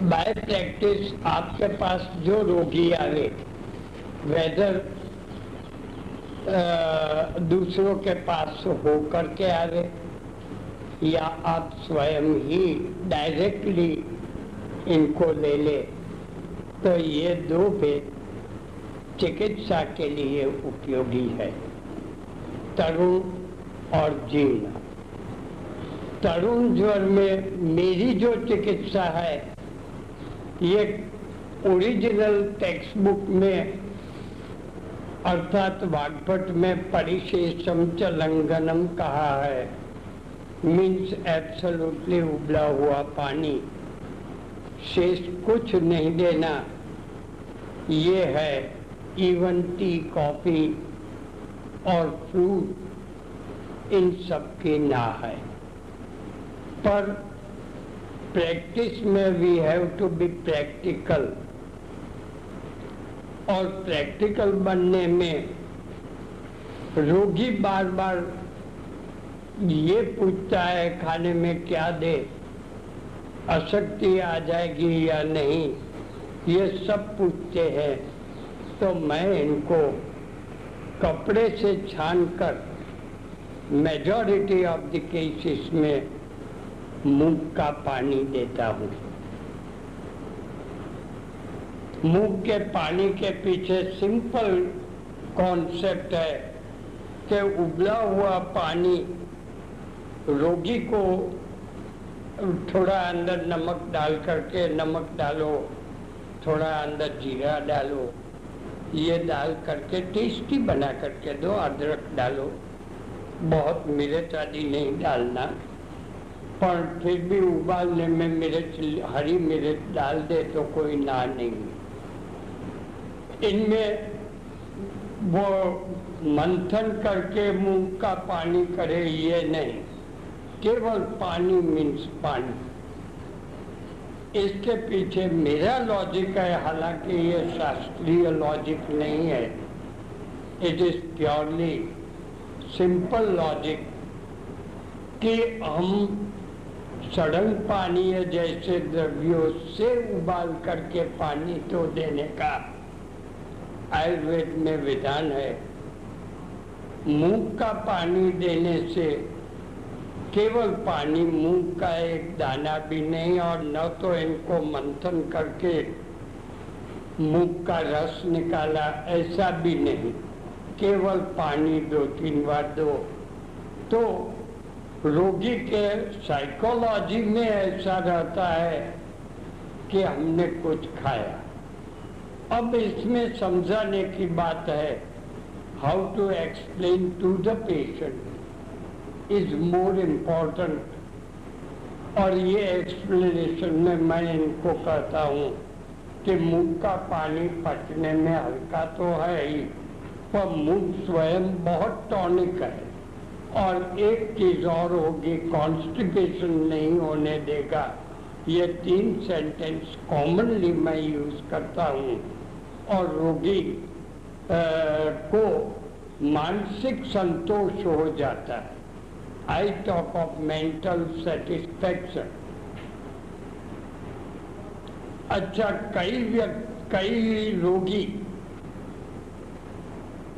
Bye practice आपके पास जो रोगी आवे वेदर दूसरों के पास हो करके आवे या आप स्वयं ही डायरेक्टली इनको ले ले तो ये दो भेद चिकित्सा के लिए उपयोगी है। तरुण और जीर्ण। तरुण ज्वर में मेरी जो चिकित्सा है ये ओरिजिनल टेक्स्ट बुक में, अर्थात वागपट में परिशेषम च कहा है। मीन्स एब्सोल्युटली उबला हुआ पानी। शेष कुछ नहीं देना। ये है इवन टी कॉफ़ी और फ्रूट इन सब की ना है। पर प्रैक्टिस में we have to be practical और प्रैक्टिकल बनने में रोगी बार बार ये पूछता है, खाने में क्या दे? अशक्ति आ जाएगी या नहीं? ये सब पूछते हैं। तो मैं इनको कपड़े से छान कर मेजॉरिटी ऑफ़ द केसेस में मूंग का पानी देता हूँ। मूंग के पानी के पीछे सिंपल कॉन्सेप्ट है कि उबला हुआ पानी रोगी को थोड़ा अंदर नमक डाल करके, नमक डालो, थोड़ा अंदर जीरा डालो, ये डाल करके टेस्टी बना करके दो अदरक डालो। बहुत मिर्च आदि नहीं डालना। पर फिर भी उबालने में मिर्च हरी मिर्च डाल दे तो कोई ना नहीं। इनमें वो मंथन करके मुँह का पानी करे, ये नहीं। केवल पानी मीन्स पानी। इसके पीछे मेरा लॉजिक है, हालाँकि ये शास्त्रीय लॉजिक नहीं है। It is purely simple logic कि हम सड़न पानी है, जैसे द्रव्यों से उबाल करके पानी तो देने का। आयुर्वेद में विधान है, मूंग का पानी देने से केवल पानी, मूंग का एक दाना भी नहीं, और न तो इनको मंथन करके मूंग का रस निकाला, ऐसा भी नहीं। केवल पानी दो, तीन बार दो तो रोगी के साइकोलॉजी में ऐसा रहता है कि हमने कुछ खाया। अब इसमें समझाने की बात है how to explain to the patient is more important और ये एक्सप्लेनेशन में मैं इनको कहता हूँ कि मुँह का पानी पचने में हल्का तो है ही, पर मुँह स्वयं बहुत टॉनिक है। और एक चीज़ और होगी कॉन्स्टिपेशन नहीं होने देगा। ये तीन सेंटेंस कॉमनली मैं यूज़ करता हूँ। और रोगी को मानसिक संतोष हो जाता है। I talk of mental satisfaction अच्छा कई व्यक्ति, कई रोगी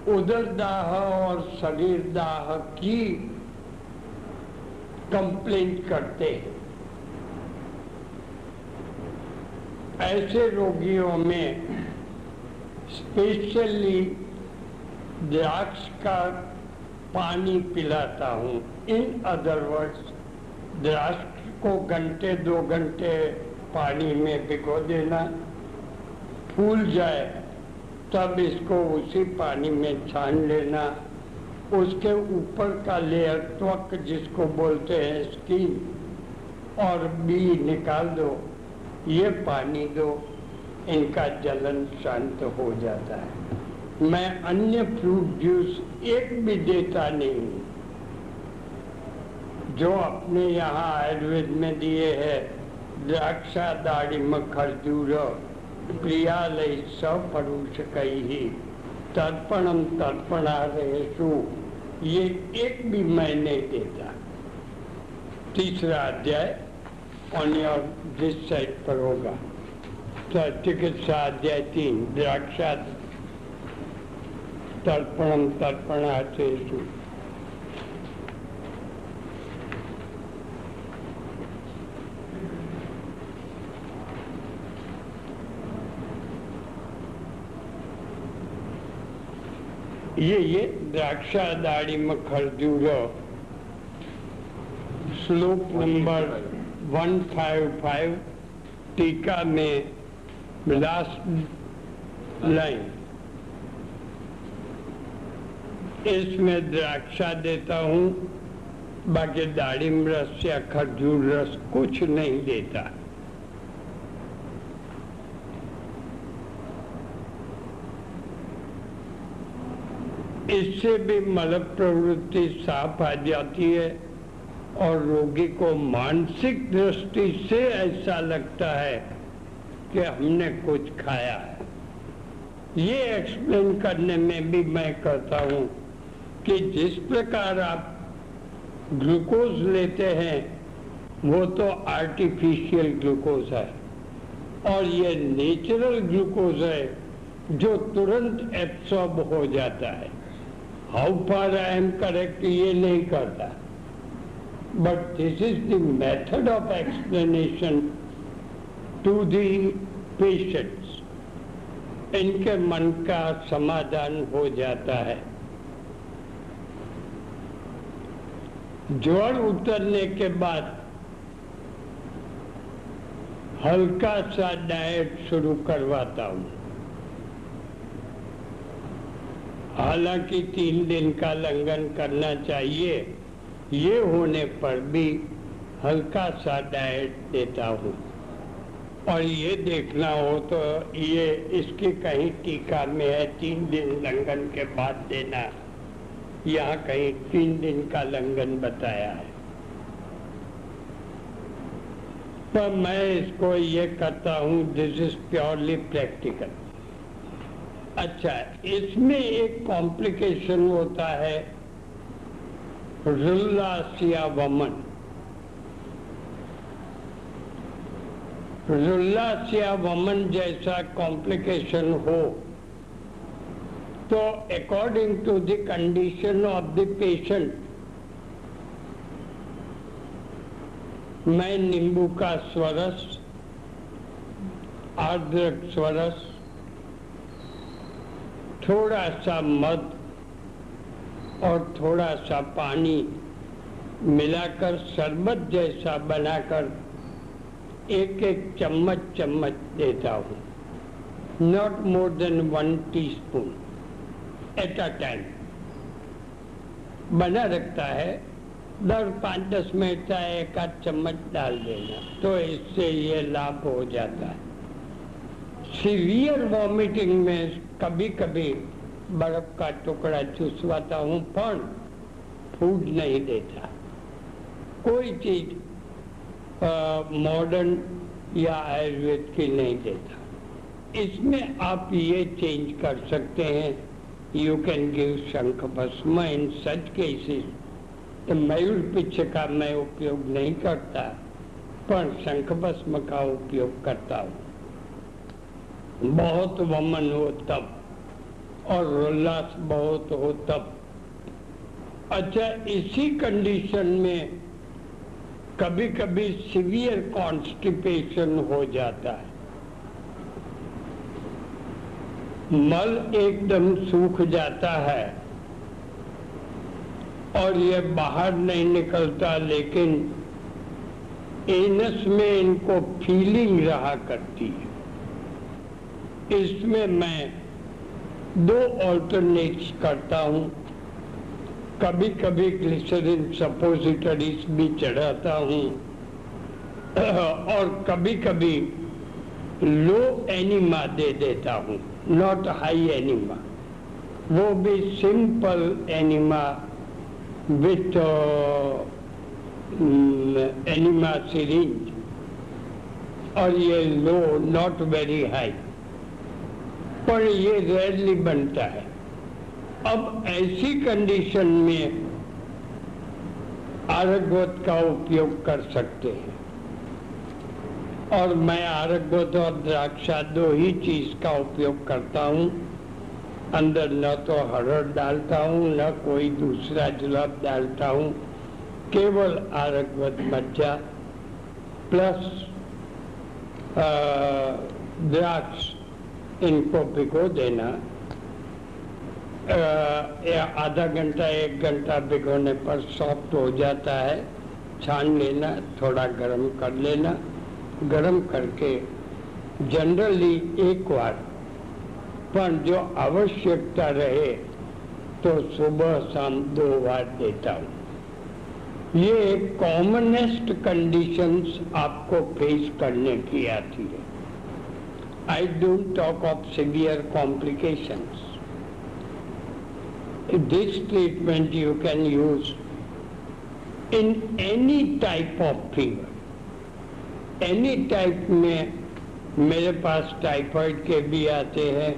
उदर दाह और शरीर दाह की कंप्लेंट करते हैं। ऐसे रोगियों में स्पेशली द्राक्ष का पानी पिलाता हूँ। इन अदर वर्ड्स द्राक्ष को घंटे, दो घंटे पानी में भिगो देना, फूल जाए तब इसको उसी पानी में छान लेना। उसके ऊपर का लेयर त्वक जिसको बोलते हैं स्किन और बी निकाल दो। ये पानी दो। इनका जलन शांत हो जाता है। मैं अन्य फ्रूट जूस एक भी देता नहीं जो अपने यहाँ आयुर्वेद में दिए है। द्राक्षा दाड़िम खरजूर प्रियालय सपरुष कही तर्पणम तर्पणा रहेशु ये एक भी मैं नहीं देता। तीसरा अध्याय ऑन योर दिस साइड पर होगा। तो चिकित्सा अध्याय तीन द्राक्षा तर्पणम तर्पणाचेषु ये ये द्राक्षा दाड़िम खरजूरो श्लोक नंबर 155 टीका में लास्ट लाइन। इसमें द्राक्षा देता हूँ, बाकी दाड़िम रस या खरजूर रस कुछ नहीं देता। इससे भी मल प्रवृत्ति साफ़ आ जाती है और रोगी को मानसिक दृष्टि से ऐसा लगता है कि हमने कुछ खाया है। ये एक्सप्लेन करने में भी मैं कहता हूँ कि जिस प्रकार आप ग्लूकोज लेते हैं, वो तो आर्टिफिशियल ग्लूकोज है। और ये नेचुरल ग्लूकोज है जो तुरंत एब्सॉर्ब हो जाता है। How far I am correct ये नहीं करता। But this is the method of explanation to the patients इनके मन का समाधान हो जाता है। ज्वर उतरने के बाद हल्का सा डाइट शुरू करवाता हूँ। हालाँकि तीन दिन का लंघन करना चाहिए। ये होने पर भी हल्का सा डाइट देता हूँ। और ये देखना हो तो ये इसकी कहीं टीका में है, तीन दिन लंघन के बाद देना। यहाँ कहीं तीन दिन का लंघन बताया है। पर मैं इसको ये कहता हूँ दिस इज़ प्योरली प्रैक्टिकल अच्छा इसमें एक कॉम्प्लिकेशन होता है। रुल्लासिया वमन। रुल्लासिया वमन जैसा कॉम्प्लिकेशन हो तो according to the condition of the patient मैं नींबू का स्वरस आर्द्रक स्वरस थोड़ा सा मध और थोड़ा सा पानी मिलाकर शरबत जैसा बनाकर एक एक चम्मच चम्मच देता हूँ। Not more than one teaspoon at a time बना रखता है, दर पाँच दस मिनट का एक आध चम्मच डाल देना तो इससे ये लाभ हो जाता है। सीवियर वॉमिटिंग में कभी कभी बर्फ़ का टुकड़ा चूसवाता हूँ पर फ़ूड नहीं देता। कोई चीज़ मॉडर्न या आयुर्वेद की नहीं देता। इसमें आप ये चेंज कर सकते हैं। यू कैन गिव शंख भस्म इन सच केसेस तो मयूर पिछ का मैं उपयोग नहीं करता पर शंख भस्म का उपयोग करता हूँ। बहुत वमन हो तब, और उल्लास बहुत हो तब। अच्छा इसी कंडीशन में कभी कभी सीवियर कॉन्स्टिपेशन हो जाता है। मल एकदम सूख जाता है, और ये बाहर नहीं निकलता, लेकिन एनस में इनको फीलिंग रहा करती है। इसमें मैं दो ऑल्टरनेट्स करता हूँ। कभी कभी ग्लिसरीन सपोजिटरीज भी चढ़ाता हूँ। और कभी कभी लो एनिमा दे देता हूँ। नॉट हाई एनिमा वो भी simple enema with enema syringe और ये लो नॉट वेरी हाई पर ये रेयरली बनता है। अब ऐसी कंडीशन में आरगवत का उपयोग कर सकते हैं। और मैं आरगवत और द्राक्षा दो ही चीज़ का उपयोग करता हूँ। अंदर न तो हरड़ डालता हूँ, न कोई दूसरा जुलाब डालता हूँ। केवल आरगवत मज्जा, प्लस द्राक्ष। इनको भिगो देना। या आधा घंटा, एक घंटा भिगोने पर सॉफ्ट हो जाता है। छान लेना, थोड़ा गर्म कर लेना। गर्म करके जनरली एक बार, पर जो आवश्यकता रहे तो सुबह शाम दो बार देता हूँ। ये कॉमनेस्ट कंडीशंस आपको फेस करने की आती है। I don't talk of severe complications this treatment you can use in any type of fever. Any type में मेरे पास टाइफाइड के भी आते हैं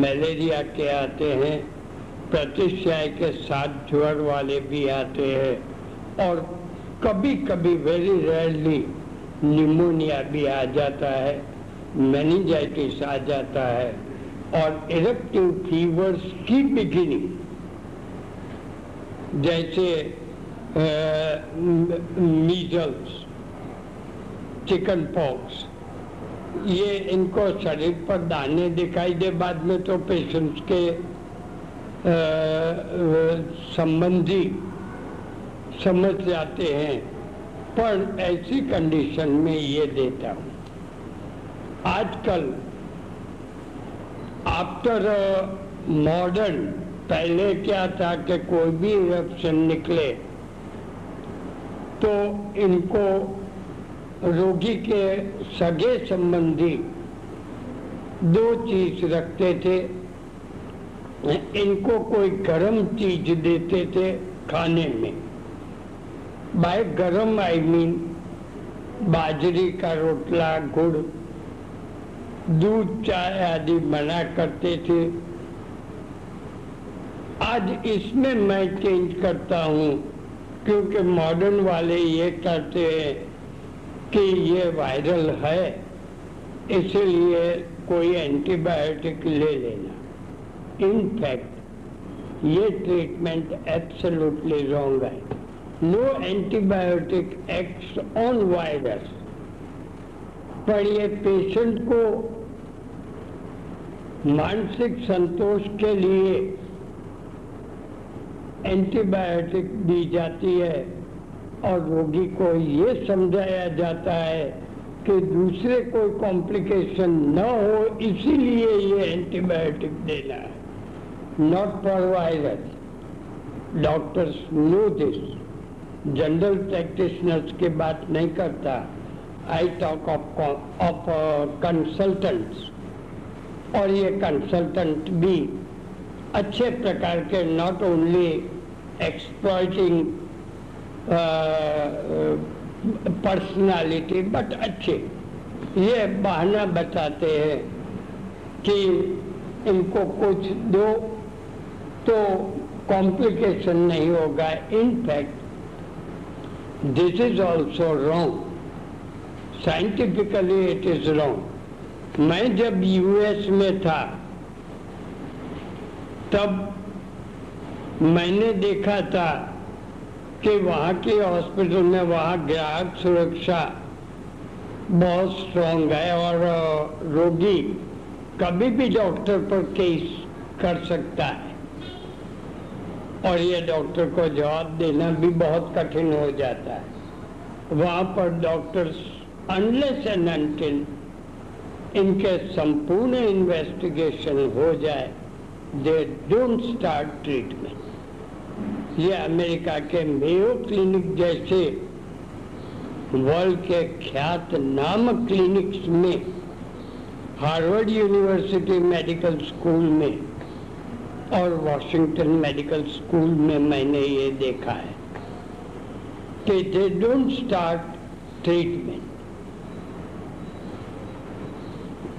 मलेरिया के आते हैं प्रतिशय के साथ ज्वर वाले भी आते हैं और कभी कभी वेरी रेयरली निमोनिया भी आ जाता है। मैनिजाइटिस आ जाता है और इरेक्टिव फीवर्स की बिगिनिंग जैसे मीजल्स चिकन पॉक्स ये इनको शरीर पर दाने दिखाई दे, बाद में तो पेशेंट्स के संबंधी समझ जाते हैं। पर ऐसी कंडीशन में ये देता हूँ। आजकल आफ्टर मॉडर्न पहले क्या था कि कोई भी इरप्शन निकले तो इनको रोगी के सगे संबंधी दो चीज़ रखते थे। इनको कोई गर्म चीज़ देते थे खाने में। बाय गर्म आई मीन बाजरी का रोटला, गुड़ दूध चाय आदि बना करते थे। आज इसमें मैं चेंज करता हूँ, क्योंकि मॉडर्न वाले ये कहते हैं कि ये वायरल है, इसलिए कोई एंटीबायोटिक ले लेना। इनफैक्ट ये ट्रीटमेंट एब्सोल्युटली रॉन्ग है। No antibiotic acts on virus पर ये पेशेंट को मानसिक संतोष के लिए एंटीबायोटिक दी जाती है और रोगी को ये समझाया जाता है कि दूसरे कोई कॉम्प्लिकेशन न हो, इसीलिए ये एंटीबायोटिक देना है। Not for virus doctors know this general practitioners की बात नहीं करता। I talk of of consultants और ये कंसल्टेंट भी अच्छे प्रकार के not only exploiting personality but अच्छे। ये बहाना बताते हैं कि इनको कुछ दो तो कॉम्प्लिकेशन नहीं होगा। In fact this is also wrong scientifically it is wrong मैं जब यूएस में था, तब मैंने देखा था कि वहाँ के हॉस्पिटल में वहाँ ग्राहक सुरक्षा बहुत स्ट्रॉन्ग है और रोगी कभी भी डॉक्टर पर केस कर सकता है। और ये डॉक्टर को जवाब देना भी बहुत कठिन हो जाता है। वहाँ पर डॉक्टर्स अनलेस एंड अनटिल इनके संपूर्ण इन्वेस्टिगेशन हो जाए दे डोंट स्टार्ट ट्रीटमेंट ये अमेरिका के मेयो क्लिनिक जैसे वर्ल्ड के ख्यात नाम क्लिनिक्स में, हार्वर्ड यूनिवर्सिटी मेडिकल स्कूल में और वॉशिंगटन मेडिकल स्कूल में मैंने ये देखा है कि दे डोंट स्टार्ट ट्रीटमेंट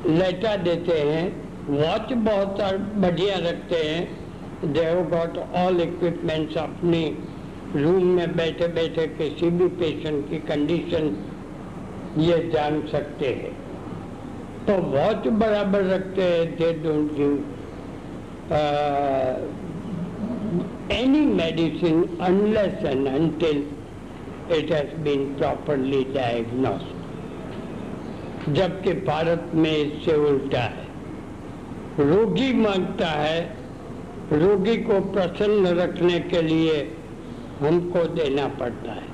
लेटा देते हैं। वॉच बहुत बढ़िया रखते हैं। दे गॉट ऑल इक्विपमेंट्स अपने रूम में बैठे बैठे किसी भी पेशेंट की कंडीशन ये जान सकते हैं। तो वॉच बराबर रखते हैं। They don't give any medicine unless and until it has been properly diagnosed. जबकि भारत में इससे उल्टा है। रोगी माँगता है, रोगी को प्रसन्न रखने के लिए हमको देना पड़ता है।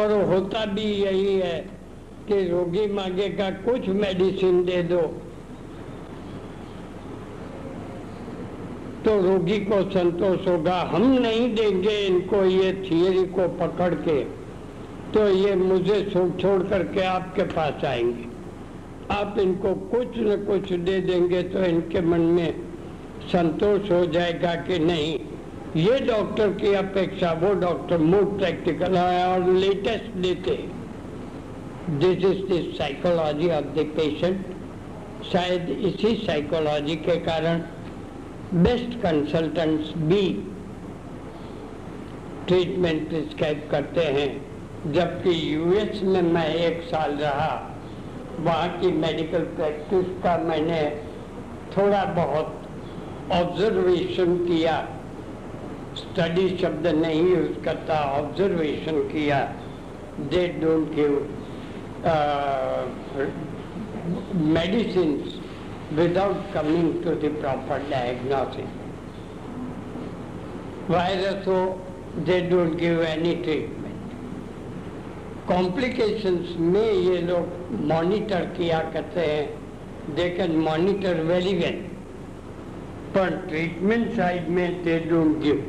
और होता भी यही है कि रोगी मांगेगा, कुछ मेडिसिन दे दो। तो रोगी को संतोष होगा, हम नहीं देंगे इनको ये थियरी को पकड़ के। तो ये मुझे छोड़ छोड़ करके आपके पास आएँगे। आप इनको कुछ न कुछ दे देंगे तो इनके मन में संतोष हो जाएगा कि नहीं। ये डॉक्टर की अपेक्षा वो डॉक्टर मोर प्रैक्टिकल है और लेटेस्ट देते this is the psychology of the patient शायद इसी साइकोलॉजी के कारण बेस्ट कंसल्टेंट्स भी ट्रीटमेंट प्रिस्क्राइब करते हैं। जबकि यूएस में मैं एक साल रहा वहाँ की मेडिकल प्रैक्टिस का मैंने थोड़ा बहुत ऑब्जर्वेशन किया स्टडी शब्द नहीं यूज़ करता ऑब्जर्वेशन किया they don't give medicine without coming to proper diagnosis. Virus, so they don't give any treatment. Complications में ये लोग मॉनिटर किया करते हैं। They can monitor very well पर ट्रीटमेंट साइड में दे डोंट गिव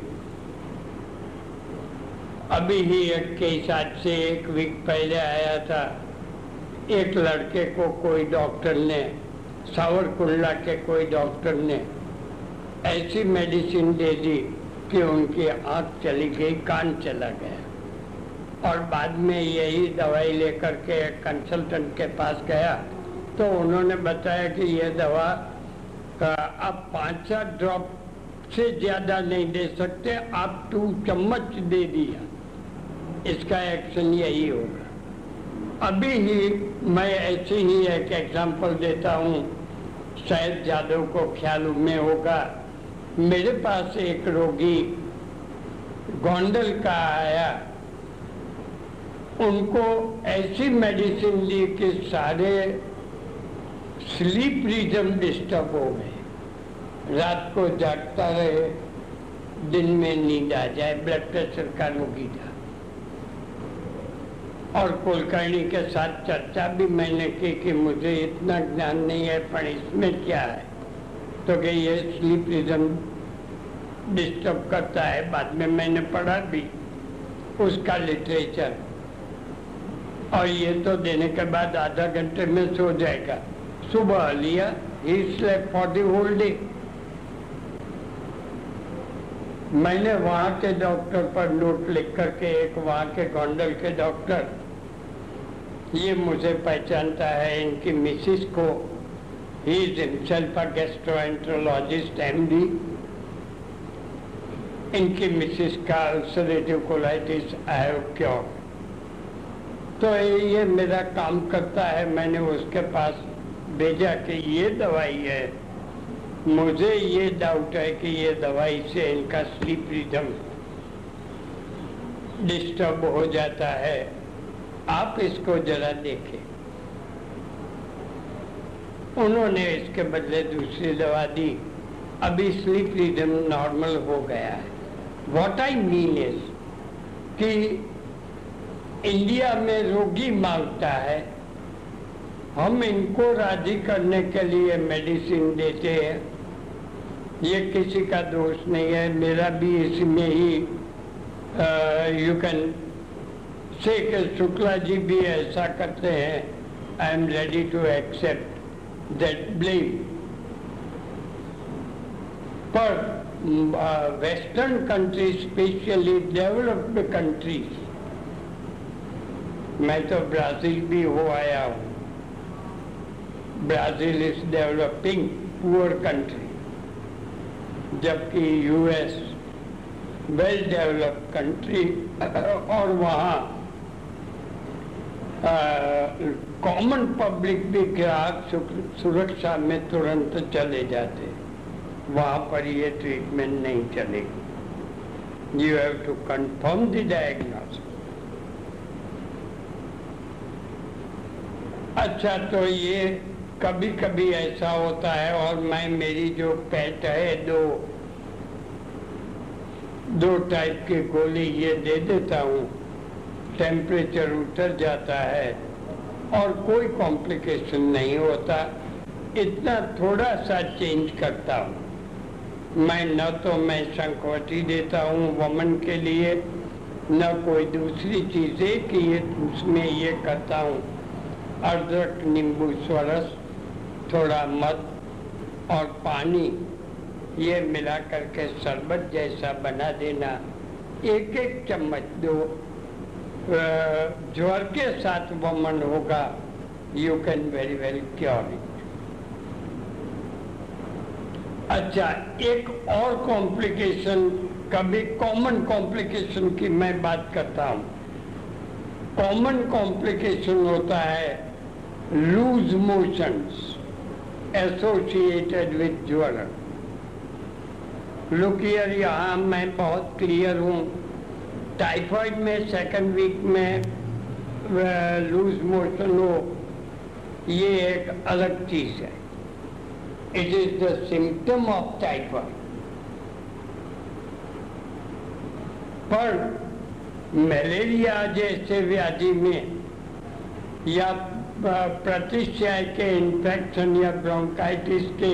अभी ही एक केस आज से एक वीक पहले आया था। एक लड़के को कोई डॉक्टर ने, सावरकुंडला के कोई डॉक्टर ने ऐसी मेडिसिन दे दी कि उनकी आँख चली गई, कान चला गया। और बाद में यही दवाई लेकर के एक कंसल्टेंट के पास गया तो उन्होंने बताया कि यह दवा आप पाँच सात ड्रॉप से ज़्यादा नहीं दे सकते, आप टू चम्मच दे दिया। इसका एक्शन यही होगा। अभी ही मैं ऐसे ही एक एग्जांपल देता हूँ, शायद जादव को ख्याल में होगा। मेरे पास एक रोगी गोंडल का आया उनको ऐसी मेडिसिन दी कि सारे स्लीप रिजम डिस्टर्ब हो गए। रात को जागता रहे, दिन में नींद आ जाए ब्लड प्रेशर का रोगी था और कुलकर्णी के साथ चर्चा भी मैंने की कि मुझे इतना ज्ञान नहीं है, पर इसमें क्या है? तो कि ये स्लीपिज्म डिस्टर्ब करता है, बाद में मैंने पढ़ा भी। उसका लिटरेचर और ये तो देने के बाद आधा घंटे में सो जाएगा। सुबह लिया he slept for the whole day मैंने वहाँ के डॉक्टर पर नोट लिख करके एक वहाँ के गोंडल के डॉक्टर ये मुझे पहचानता है इनकी मिसिस को। He is himself a gastroenterologist MD इनकी मिसिस का अल्सरेटिव कोलाइटिस आई क्योर तो ये मेरा काम करता है। मैंने उसके पास भेजा कि ये दवाई है। मुझे ये डाउट है कि ये दवाई से इनका स्लीप रिदम डिस्टर्ब हो जाता है। आप इसको जरा देखें। उन्होंने इसके बदले दूसरी दवा दी। अभी स्लीप रिदम नॉर्मल हो गया है। वॉट आई मीन इज़ कि इंडिया में रोगी माँगता है। हम इनको राज़ी करने के लिए मेडिसिन देते हैं। ये किसी का दोष नहीं है। मेरा भी इसमें ही you can say Shukla ji भी ऐसा करते हैं। I am ready to accept that blame पर western country specially developed countries मैं तो ब्राज़ील भी हो आया हूँ। Brazil is developing poor country जबकि यूएस वेल डेवलप्ड कंट्री और वहाँ कॉमन पब्लिक भी ग्राहक सुरक्षा में तुरंत चले जाते। वहाँ पर ये ट्रीटमेंट नहीं चलेगी। You have to confirm the diagnosis अच्छा तो ये कभी कभी ऐसा होता है और मैं मेरी जो पेट है, दो दो टाइप की गोली ये दे देता हूँ। टेम्परेचर उतर जाता है और कोई कॉम्प्लिकेशन नहीं होता। इतना थोड़ा सा चेंज करता हूँ। मैं न तो मैं संकवटी देता हूँ वमन के लिए, न कोई दूसरी चीज़ें कि ये उसमें ये करता हूँ। अदरक नींबू स्वरस थोड़ा मध और पानी, ये मिला करके शरबत जैसा बना देना। एक एक चम्मच दो। ज्वर के साथ वमन होगा। You can very very cure it अच्छा एक और कॉम्प्लिकेशन कभी कॉमन कॉम्प्लिकेशन की मैं बात करता हूँ। कॉमन कॉम्प्लिकेशन होता है लूज मोशंस एसोसिएटेड विथ ज्वर लुकियर यहाँ मैं बहुत क्लियर हूँ टाइफाइड में सेकंड वीक में लूज मोशन हो ये एक अलग चीज़ है it is the symptom of typhoid पर मलेरिया जैसे व्याधि में या प्रतिशय के इन्फेक्शन या ब्रोंकाइटिस के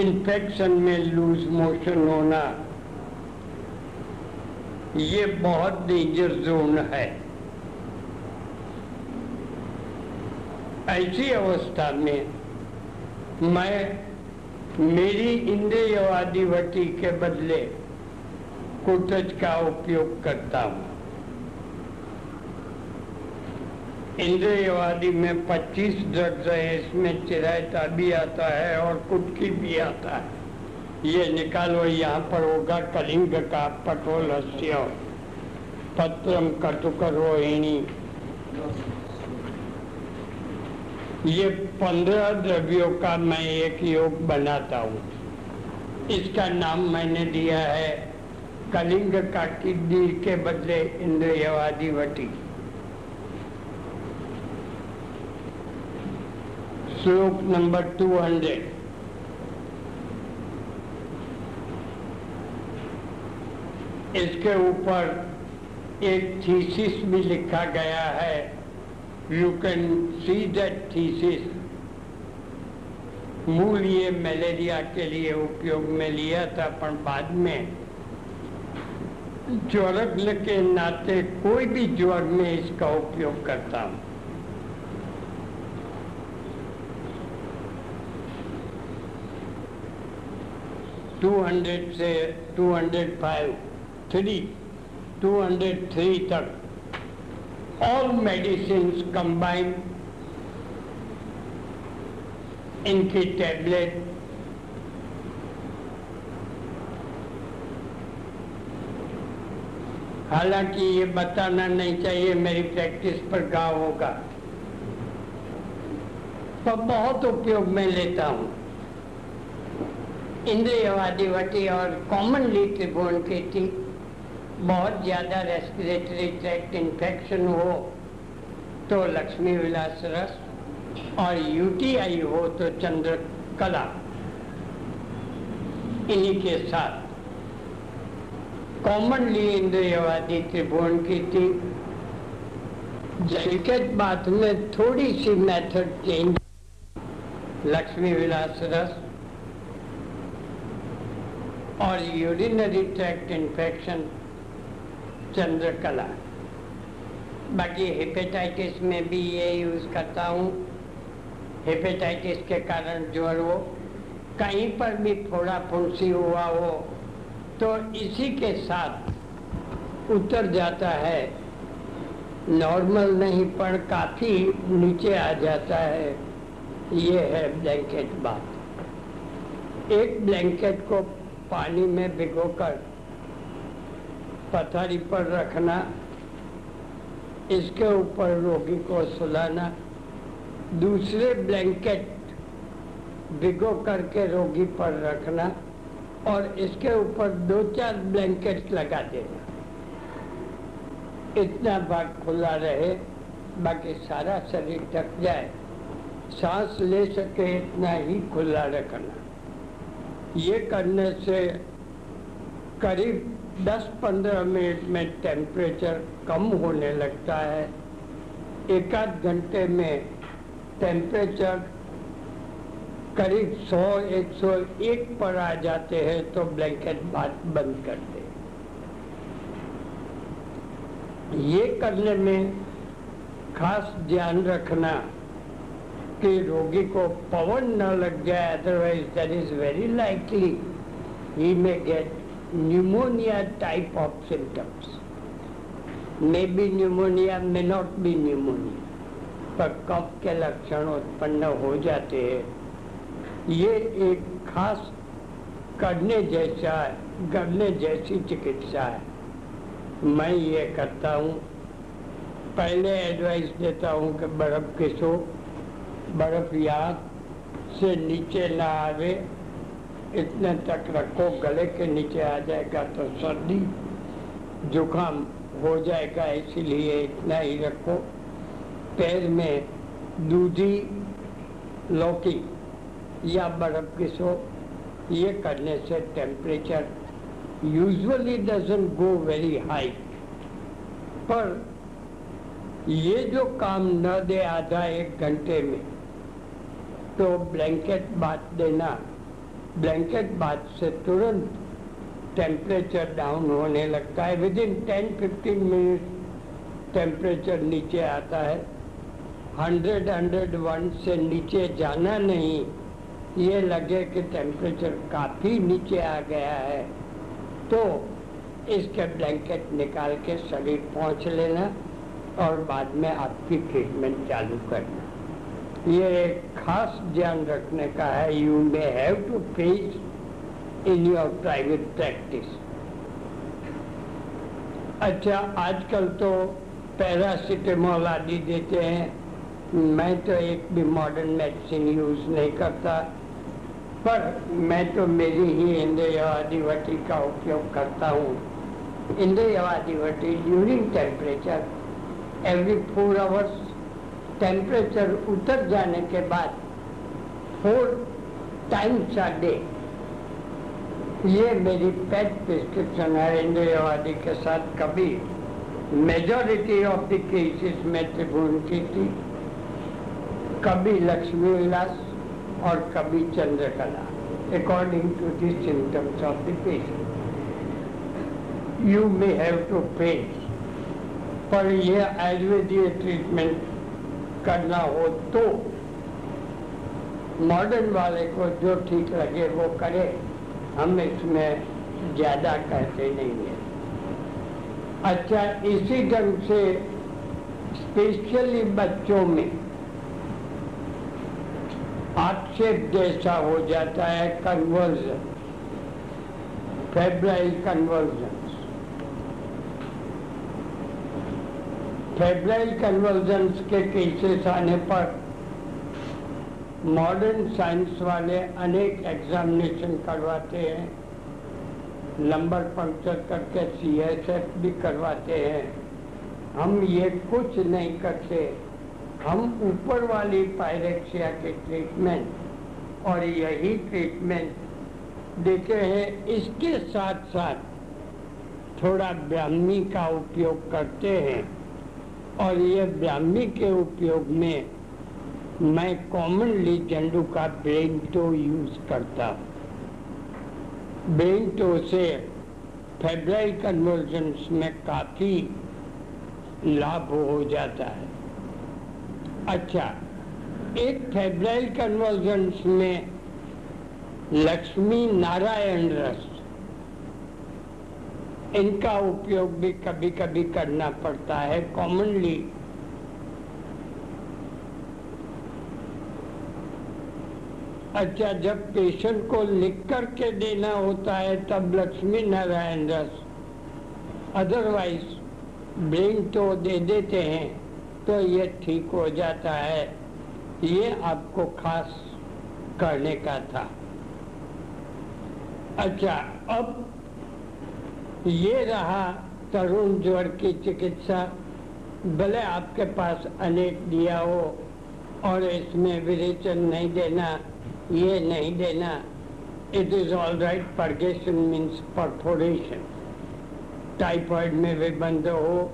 इन्फेक्शन में लूज मोशन होना, ये बहुत डेंजर जोन है। ऐसी अवस्था में मैं मेरी इंद्रियवादी वटी के बदले कुटज का उपयोग करता हूँ। इंद्रियवादी में 25 ड्रग्स है, इसमें चिरायता भी आता है और कुटकी भी आता है। ये निकालो, यहाँ पर होगा कलिंग का पटोल हस्य पत्रम कटुकर रोहिणी। ये पंद्रह द्रव्यों का मैं एक योग बनाता हूँ। इसका नाम मैंने दिया है कलिंग का किड्नी के बदले इंद्रियवादी वटी। श्लोक नंबर 200 इसके ऊपर एक थीसिस भी लिखा गया है। You can see that thesis मूल ये मलेरिया के लिए उपयोग में लिया था, पर बाद में। ज्वर के नाते कोई भी ज्वर में इसका उपयोग करता हूँ। 200 से 205 3 203 तक ऑल मेडिसिन combined इनकी टैबलेट हालाँकि ये बताना नहीं चाहिए, मेरी प्रैक्टिस पर गाँव होगा। तो बहुत उपयोग में लेता हूँ। इंद्रियवादी वटी और कॉमनली त्रिभुवन की थी बहुत ज़्यादा रेस्पिरेटरी ट्रैक्ट इन्फेक्शन हो तो लक्ष्मी विलास रस और यूटीआई हो तो चंद्रकला। इन्हीं के साथ कॉमनली इंद्रियवादी त्रिभुवन की थी जैकेट बात में थोड़ी सी मेथड चेंज लक्ष्मी विलास रस और यूरिनरी ट्रैक्ट इन्फेक्शन चंद्रकला बाकी हेपेटाइटिस में भी ये यूज़ करता हूँ। हेपेटाइटिस के कारण ज्वर हो कहीं पर भी फोड़ा फुंसी हुआ हो तो इसी के साथ उतर जाता है। नॉर्मल नहीं, पर काफ़ी नीचे आ जाता है। ये है ब्लैंकेट बात एक ब्लैंकेट को पानी में भिगोकर पथरी पर रखना, इसके ऊपर रोगी को सुलाना, दूसरे ब्लैंकेट भिगो करके रोगी पर रखना और इसके ऊपर दो चार ब्लैंकेट लगा देना। इतना भाग खुला रहे, बाकी सारा शरीर ढक जाए। सांस ले सके, इतना ही खुला रखना। ये करने से करीब 10-15 मिनट में टेम्परेचर कम होने लगता है। एक आध घंटे में टेम्परेचर करीब 100 101 पर आ जाते हैं तो ब्लैंकेट बात बंद कर दे। ये करने में खास ध्यान रखना कि रोगी को पवन न लग जाए otherwise that is very likely he may get pneumonia type of symptoms may be pneumonia may not be pneumonia पर कफ के लक्षण उत्पन्न हो जाते हैं। ये एक खास करने जैसा, करने जैसी चिकित्सा है। मैं ये करता हूँ। पहले एडवाइस देता हूँ कि बर्फ़ घिसो बर्फ़ याद से नीचे ना आवे, इतने तक रखो गले के नीचे आ जाएगा तो सर्दी, जुकाम हो जाएगा, इसीलिए इतना ही रखो। पैर में दूधी, लौकी या बर्फ़ घिसो ये करने से temperature usually doesn't go very high पर ये जो काम न दे आधा एक घंटे में तो ब्लैंकेट बात देना। ब्लैंकेट बात से तुरंत टेम्परेचर डाउन होने लगता है। Within ten fifteen minute temperature नीचे आता है। हंड्रेड हंड्रेड वन से नीचे जाना नहीं, ये लगे कि टेम्परेचर काफ़ी नीचे आ गया है। तो इसके ब्लैंकेट निकाल के शरीर पहुँच लेना और बाद में आपकी ट्रीटमेंट चालू करना। ये खास ध्यान रखने का है you may have to face in your private practice अच्छा आजकल तो पैरासीटामोल आदि देते हैं। मैं तो एक भी मॉडर्न मेडिसिन यूज़ नहीं करता, पर मैं तो मेरी ही इंद्रियवादिवटी का उपयोग करता हूँ। इंद्रियवादिवटी during temperature every four hours temperature उतर जाने के बाद फोर टाइम्स आ डे ये मेरी पेट प्रिस्क्रिप्शन है, इंद्रियवादी के साथ कभी मेजॉरिटी ऑफ़ द केसेस में त्रिभुवन की थी, कभी लक्ष्मी विलास और कभी Chandrakala according to the symptoms of the patient you may have to face पर यह आयुर्वेदीय ट्रीटमेंट करना हो तो मॉडर्न वाले को जो ठीक लगे, वो करे। हम इसमें ज़्यादा कहते नहीं है। अच्छा इसी ढंग से स्पेशली बच्चों में आक्षेप जैसा हो जाता है convulsion febrile convulsion febrile convulsion के केसेस आने पर मॉडर्न साइंस वाले अनेक एग्जामिनेशन करवाते हैं। नंबर पंक्चर करके सी एस एफ़ भी करवाते हैं। हम ये कुछ नहीं करते। हम ऊपर वाली पायरेक्सिया के ट्रीटमेंट और यही ट्रीटमेंट देते हैं। इसके साथ साथ थोड़ा ब्राह्मी का उपयोग करते हैं। और ये ब्राह्मी के उपयोग में मैं कॉमनली झंडू का ब्रेन टो यूज़ करता ब्रेन टो से फेब्राइल कन्वर्जन्स में काफ़ी लाभ हो जाता है। अच्छा एक फेब्राइल कन्वर्जन में लक्ष्मी नारायण रस इनका उपयोग भी कभी कभी करना पड़ता है कॉमनली अच्छा जब पेशेंट को लिख करके देना होता है, तब लक्ष्मी नारायण रस अदरवाइज़ ब्रेन तो दे देते हैं तो ये ठीक हो जाता है। ये आपको खास करने का था। अच्छा अब ये रहा तरुण ज्वर की चिकित्सा। भले आपके पास अनेक दिया हो और इसमें विरेचन नहीं देना, ये नहीं देना। It is all right purgation means perforation typhoid में भी बंद हो।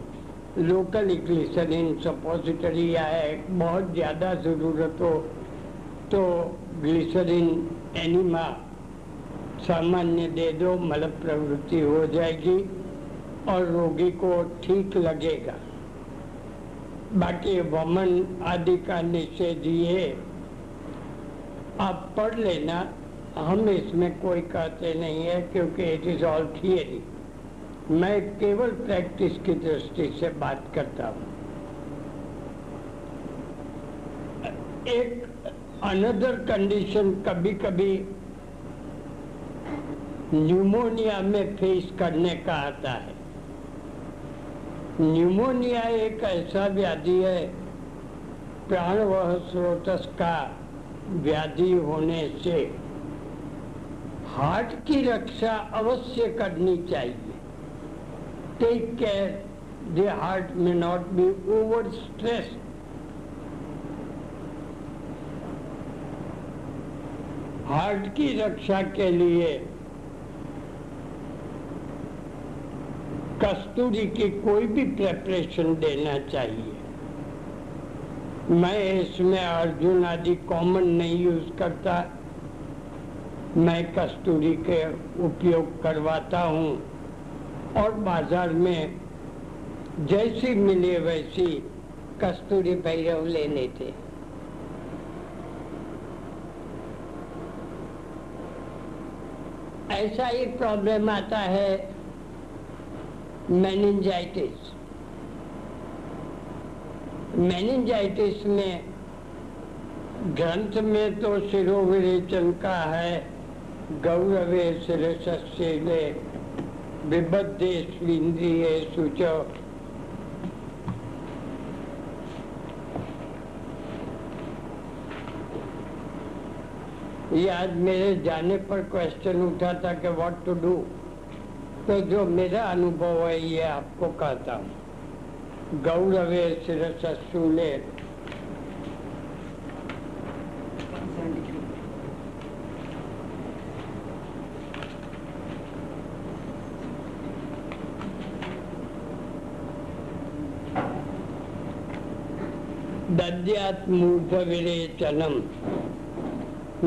लोकल ग्लिसरीन सपोजिटरी या है बहुत ज़्यादा ज़रूरत हो तो ग्लिसरीन एनिमा सामान्य दे दो, मल प्रवृत्ति हो जाएगी और रोगी को ठीक लगेगा। बाकी वमन आदि का निषेध ये, आप पढ़ लेना, हम इसमें कोई कहते नहीं है क्योंकि इट इज़ ऑल थियरी मैं केवल प्रैक्टिस की दृष्टि से बात करता हूँ। एक अनदर कंडीशन कभी कभी न्यूमोनिया में फेस करने का आता है। न्यूमोनिया एक ऐसा व्याधि है, प्राण प्राणवह स्रोतस का व्याधि होने से हार्ट की रक्षा अवश्य करनी चाहिए। Take care the heart may not be over stress heart की रक्षा के लिए कस्तूरी की कोई भी प्रेपरेशन देना चाहिए। मैं इसमें अर्जुन आदि कॉमन नहीं यूज़ करता। मैं कस्तूरी के उपयोग करवाता हूँ। और बाज़ार में जैसी मिले वैसी कस्तूरी भैरव ले लेते। ऐसा ही प्रॉब्लम आता है मेनिंजाइटिस मेनिंजाइटिस में ग्रंथ में तो शिरोविरेचन का है, गौरवे शिरसले विबद्धे इंद्रिय सूच ये आज मेरे जाने पर क्वेश्चन उठा था कि व्हाट टू डू तो जो मेरा अनुभव है, ये आपको कहता हूँ। गौरवे शिरसूले दद्यात मूर्ध विरेचनम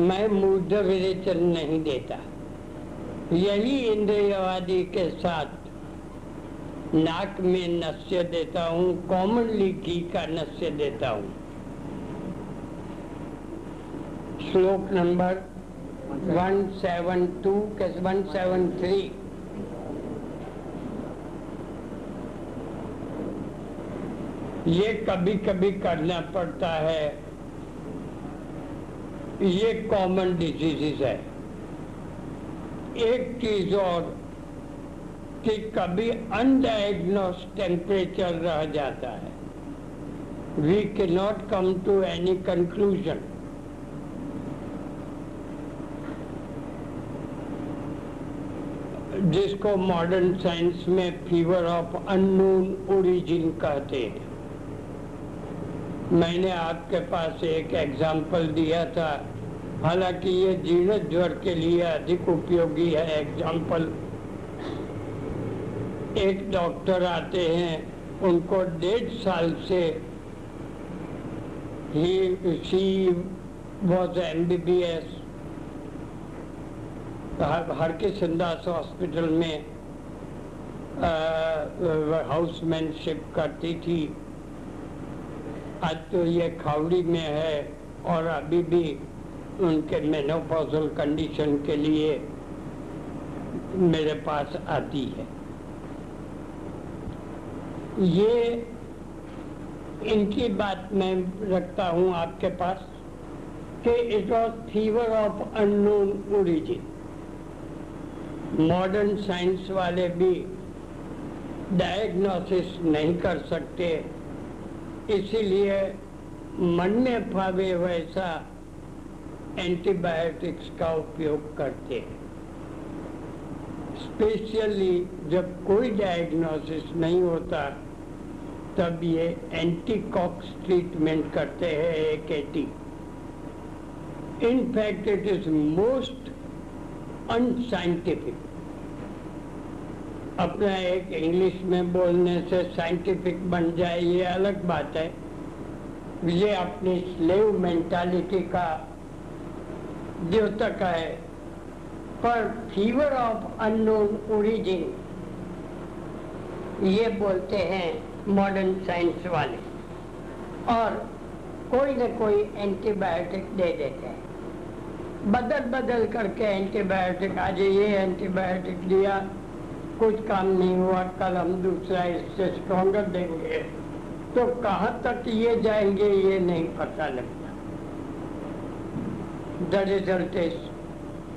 मैं मूर्ध विरेचन नहीं देता। यही इंद्रियवादी के साथ नाक में नस्य देता हूँ कॉमनली घी का नस्य देता हूँ। श्लोक नंबर 172 के 173 ये कभी कभी करना पड़ता है। ये कॉमन डिजीजेस है। एक चीज़ और कि कभी अनडायग्नोस टेम्परेचर रह जाता है। We can not come to any conclusion जिसको मॉडर्न साइंस में फीवर ऑफ़ अननोन ओरिजिन कहते हैं। मैंने आपके पास एक एग्ज़ाम्पल दिया था। हालाँकि ये जीर्ण ज्वर के लिए अधिक उपयोगी है। एग्ज़ाम्पल एक डॉक्टर आते हैं, उनको डेढ़ साल से ही she was M B B S Har Kishan Das hospital में हाउसमैनशिप करती थी। आज तो ये खावड़ी में है और अभी भी उनके मेनोपॉजल कंडीशन के लिए मेरे पास आती है। ये इनकी बात मैं रखता हूँ आपके पास कि it was fever of unknown origin modern science वाले भी डायग्नोसिस नहीं कर सकते, इसीलिए मन में फावे वैसा एंटीबायोटिक्स का उपयोग करते हैं। स्पेशली जब कोई डायग्नोसिस नहीं होता, तब ये एंटीकॉक्स ट्रीटमेंट करते हैं एक eighty in fact it is most unscientific अपना एक इंग्लिश में बोलने से साइंटिफिक बन जाए, ये अलग बात है। ये अपनी स्लेव मेंटालिटी का द्योतक है पर फीवर ऑफ़ अननोन ओरिजिन ये बोलते हैं मॉडर्न साइंस वाले। और कोई न कोई एंटीबायोटिक दे देते हैं। बदल बदल करके एंटीबायोटिक आज ये एंटीबायोटिक दिया, कुछ काम नहीं हुआ, कल हम दूसरा इससे स्ट्रॉन्गर देंगे। तो कहाँ तक ये जाएँगे, ये नहीं पता लगता। The result is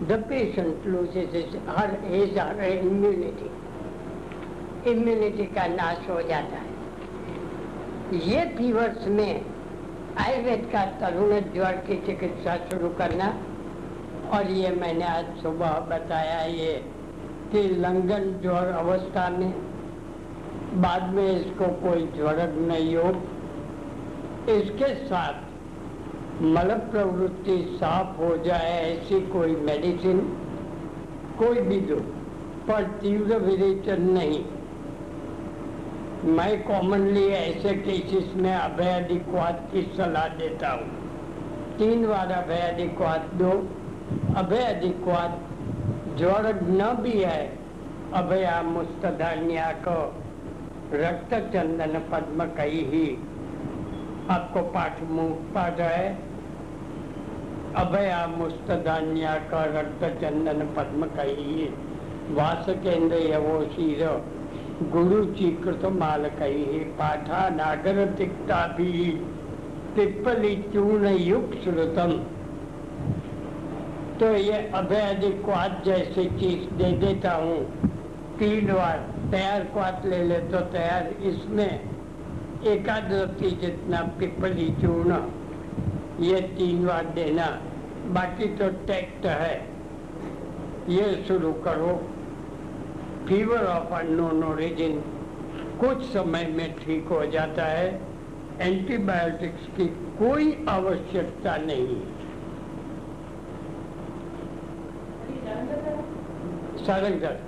the patient loses his, her, his or her immunity. Immunity का नाश हो जाता है। ये फीवर्स में आयुर्वेद का तरुण ज्वर की चिकित्सा शुरू करना और ये मैंने आज सुबह बताया ये कि लंगन ज्वर अवस्था में बाद में इसको कोई ज्वर नहीं हो। इसके साथ मल प्रवृत्ति साफ़ हो जाए ऐसी कोई मेडिसिन कोई भी दो, पर तीव्र विरेचन नहीं। मैं कॉमनली ऐसे केसेस में अभयाधिक्वाद की सलाह देता हूँ। तीन बार अभयाधिक्वाद दो अभयाधिक्वाद ज्वर न भी है, अभया मुस्तधान्या को रक्त चंदन पद्म कही ही। आपको पाठ मुख पाठ है अभया मुस्तधान्या का रक्त चंदन पद्म कही वास केंद्र यवो शीर गुरु चीकृत माल कही पाठा नागर तिक्ता भी पिप्पली चूर्ण युग श्रुतम तो ये अभय क्वाद जैसी चीज़ दे देता हूँ। तीन बार तैयार क्वाद ले ले तो तैयार। इसमें एकादशी जितना पिपली चूर्ण ये तीन बार देना, बाकी तो टेक्ट है। ये शुरू करो। फीवर ऑफ़ अननोन ओरिजिन कुछ समय में ठीक हो जाता है। एंटीबायोटिक्स की कोई आवश्यकता नहीं। सरंगर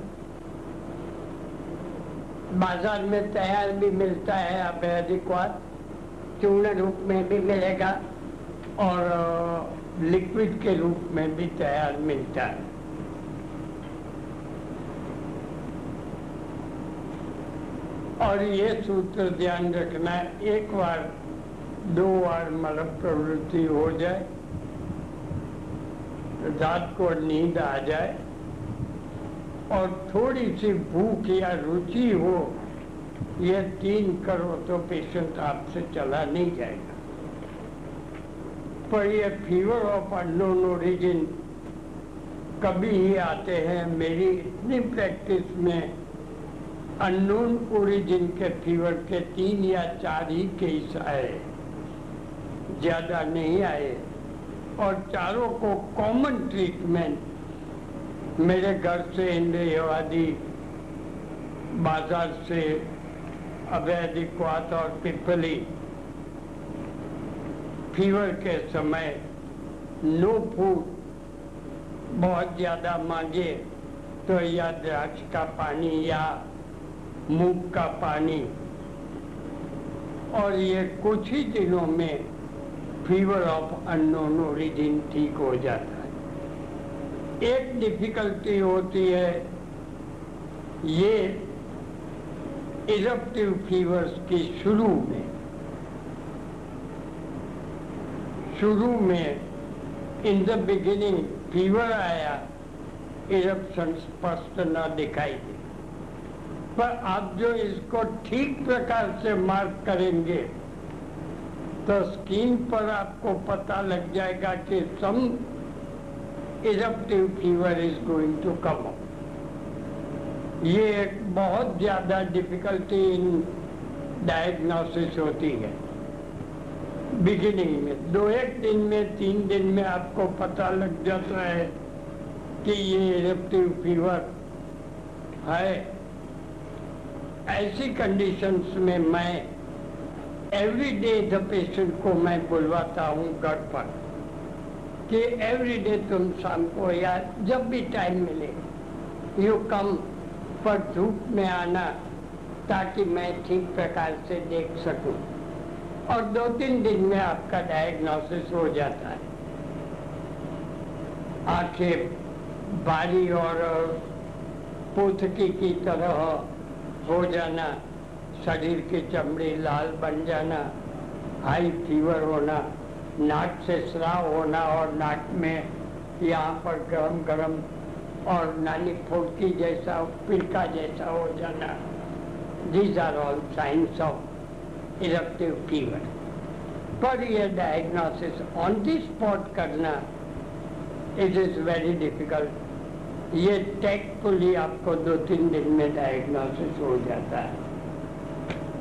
बाज़ार में तैयार भी मिलता है अब अभ्याधिकवाद चूर्ण रूप में भी मिलेगा। और लिक्विड के रूप में भी तैयार मिलता है। और ये सूत्र ध्यान रखना एक बार, दो बार मतलब प्रवृत्ति हो जाए, रात को नींद आ जाए, और थोड़ी सी भूख या रुचि हो, ये तीन करो तो पेशेंट आपसे चला नहीं जाएगा। पर ये फीवर ऑफ़ अननोन ओरिजिन कभी ही आते हैं मेरी इतनी प्रैक्टिस में। अननोन ओरिजिन के फीवर के तीन या चार ही केस आए। ज़्यादा नहीं आए। और चारों को कॉमन ट्रीटमेंट मेरे घर से इंद्रियवादी, बाज़ार से अवैधिकवात और पिपली। फीवर के समय नो फ़ूड बहुत ज़्यादा मांगे तो या द्राक्ष का पानी या मूंग का पानी। और ये कुछ ही दिनों में फीवर ऑफ़ अननोन ओरिजिन ठीक हो जाता है। एक डिफिकल्टी होती है, ये इरप्टिव फीवर्स की शुरू में। शुरू में इन द बिगिनिंग फीवर आया इरप्शन स्पष्ट न दिखाई दे। पर आप जो इसको ठीक प्रकार से मार्क करेंगे तो स्किन पर आपको पता लग जाएगा कि some eruptive fever is going to come ये एक बहुत ज़्यादा डिफिकल्टी इन डायग्नोसिस होती है। बिगिनिंग में, दो एक दिन में, तीन दिन में आपको पता लग जाता है कि ये इरप्टिव फीवर है। ऐसी कंडीशंस में मैं एवरी डे द पेशेंट को मैं बुलवाता हूँ घर पर कि एवरी डे तुम शाम को या जब भी टाइम मिले, यू कम पर धूप में आना ताकि मैं ठीक प्रकार से देख सकूँ। और दो तीन दिन में आपका डायग्नोसिस हो जाता है। आँखें बारी और पोथकी की तरह हो जाना, शरीर की चमड़ी लाल बन जाना हाई फीवर होना, नाक से स्राव होना और नाक में यहाँ पर गरम गरम और नानी फोड़की जैसा पिलका जैसा हो जाना। These are all signs of eruptive fever पर यह डायग्नोसिस ऑन दी स्पॉट करना इट इज़ वेरी डिफ़िकल्ट ये टेकफुली आपको दो तीन दिन में डायग्नोसिस हो जाता है।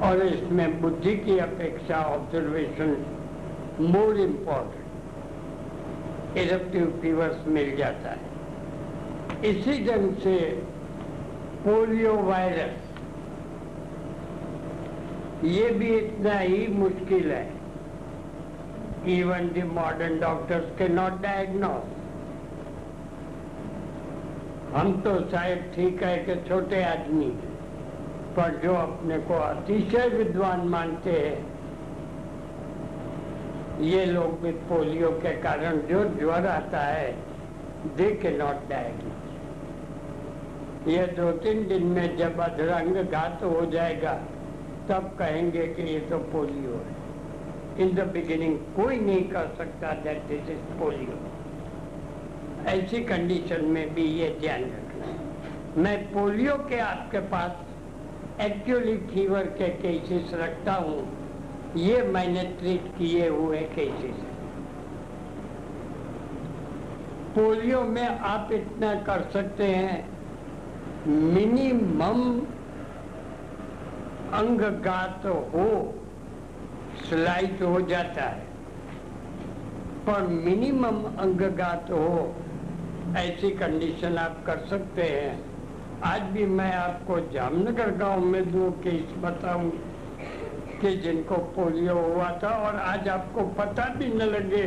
और इसमें बुद्धि की अपेक्षा observation more important eruptive fevers मिल जाता है। इसी ढंग से पोलियो वायरस ये भी इतना ही मुश्किल है। Even the modern doctors can not diagnose हम तो शायद ठीक है कि छोटे आदमी पर जो अपने को अतिशय विद्वान मानते हैं, ये लोग भी पोलियो के कारण जो ज्वर आता है दे के नॉट डायग्नोस ये दो तीन दिन में जब अधरंग घात हो जाएगा तब कहेंगे कि ये तो पोलियो है। इन द बिगिनिंग कोई नहीं कर सकता दैट दिस इज़ पोलियो ऐसी कंडीशन में भी ये ध्यान रखना मैं पोलियो के आपके पास एक्चुअली फीवर के केसेस रखता हूँ। ये मैंने ट्रीट किए हुए केसेस पोलियो में आप इतना कर सकते हैं। मिनिमम अंगघात हो स्लाइट हो जाता है। पर मिनिमम अंगघात हो ऐसी कंडीशन आप कर सकते हैं। आज भी मैं आपको जामनगर गाँव में दो केस बताऊँ कि जिनको पोलियो हुआ था और आज आपको पता भी न लगे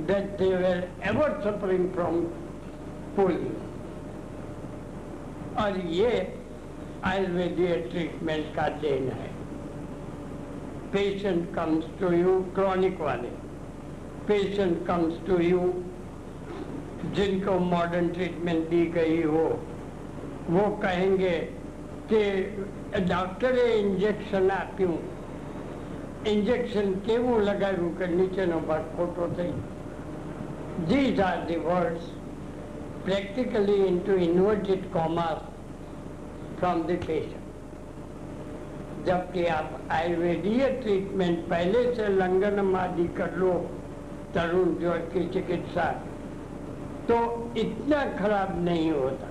that they were ever suffering from polio और ये आयुर्वेदीय ट्रीटमेंट का देन है patient comes to you chronic वाले पेशेंट कम्स टू यू जिनको मॉडर्न ट्रीटमेंट दी गई हो वो कहेंगे कि डॉक्टर इंजेक्शन આપ્યું इंजेक्शन કેવું લગાવ્યું કે નીચેનો ભાગ ખોટો થઈ These are the words practically into inverted commas from the patient. जबकि आप आयुर्वेदीय ट्रीटमेंट पहले से लंगन मादी कर लो, तरुण ज्वर की चिकित्सा तो इतना खराब नहीं होता,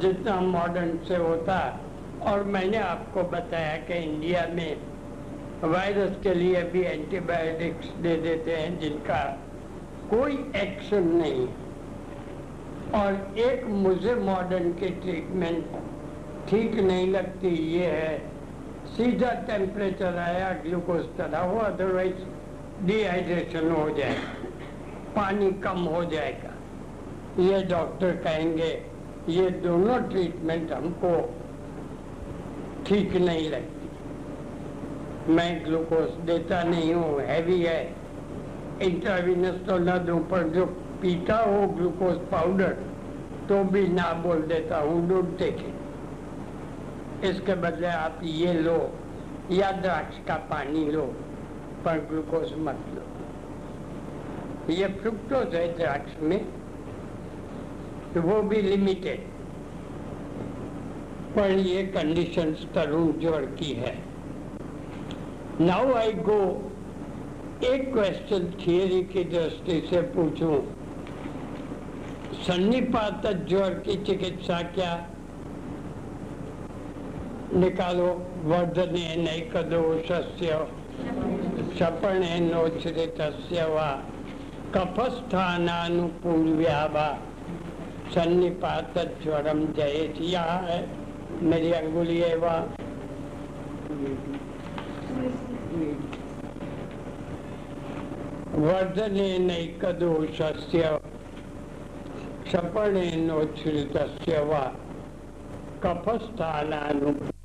जितना मॉडर्न से होता और मैंने आपको बताया कि इंडिया में वायरस के लिए भी एंटीबायोटिक्स दे देते हैं, जिनका कोई एक्शन नहीं और एक मुझे मॉडर्न के ट्रीटमेंट ठीक नहीं लगती, ये है। सीधा टेम्परेचर आया ग्लूकोज चढ़ा हो अदरवाइज़ डिहाइड्रेशन हो जाए पानी कम हो जाएगा। ये डॉक्टर कहेंगे, ये दोनों ट्रीटमेंट हमको ठीक नहीं लगती। मैं ग्लूकोज देता नहीं हूँ हैवी है। इंट्रावीनस तो न दूँ पर जो पीता हो ग्लूकोज पाउडर तो भी ना बोल देता हूँ, दूध देखे। इसके बदले आप ये लो, या द्राक्ष का पानी लो, पर ग्लूकोज मत लो। ये फ्रुक्टोज है द्राक्ष में, वो भी लिमिटेड पर ये कंडीशन तरुण जोड़ की है। नाउ आई गो एक क्वेश्चन थियरी की दृष्टि से पूछूँ। सन्निपात ज्वर की चिकित्सा क्या? निकालो वर्धने नैकदोषस्य शपणे नोच्छ्रितस्य वा कफस्थानानुपूर्व्या सन्निपात ज्वरम जयति। यहाँ है मेरी अंगुली है, वहाँ। वर्धने नैकदोषस्य शपणे नोच्छ्रितस्य वा। कफस्थानानुपूर्व्या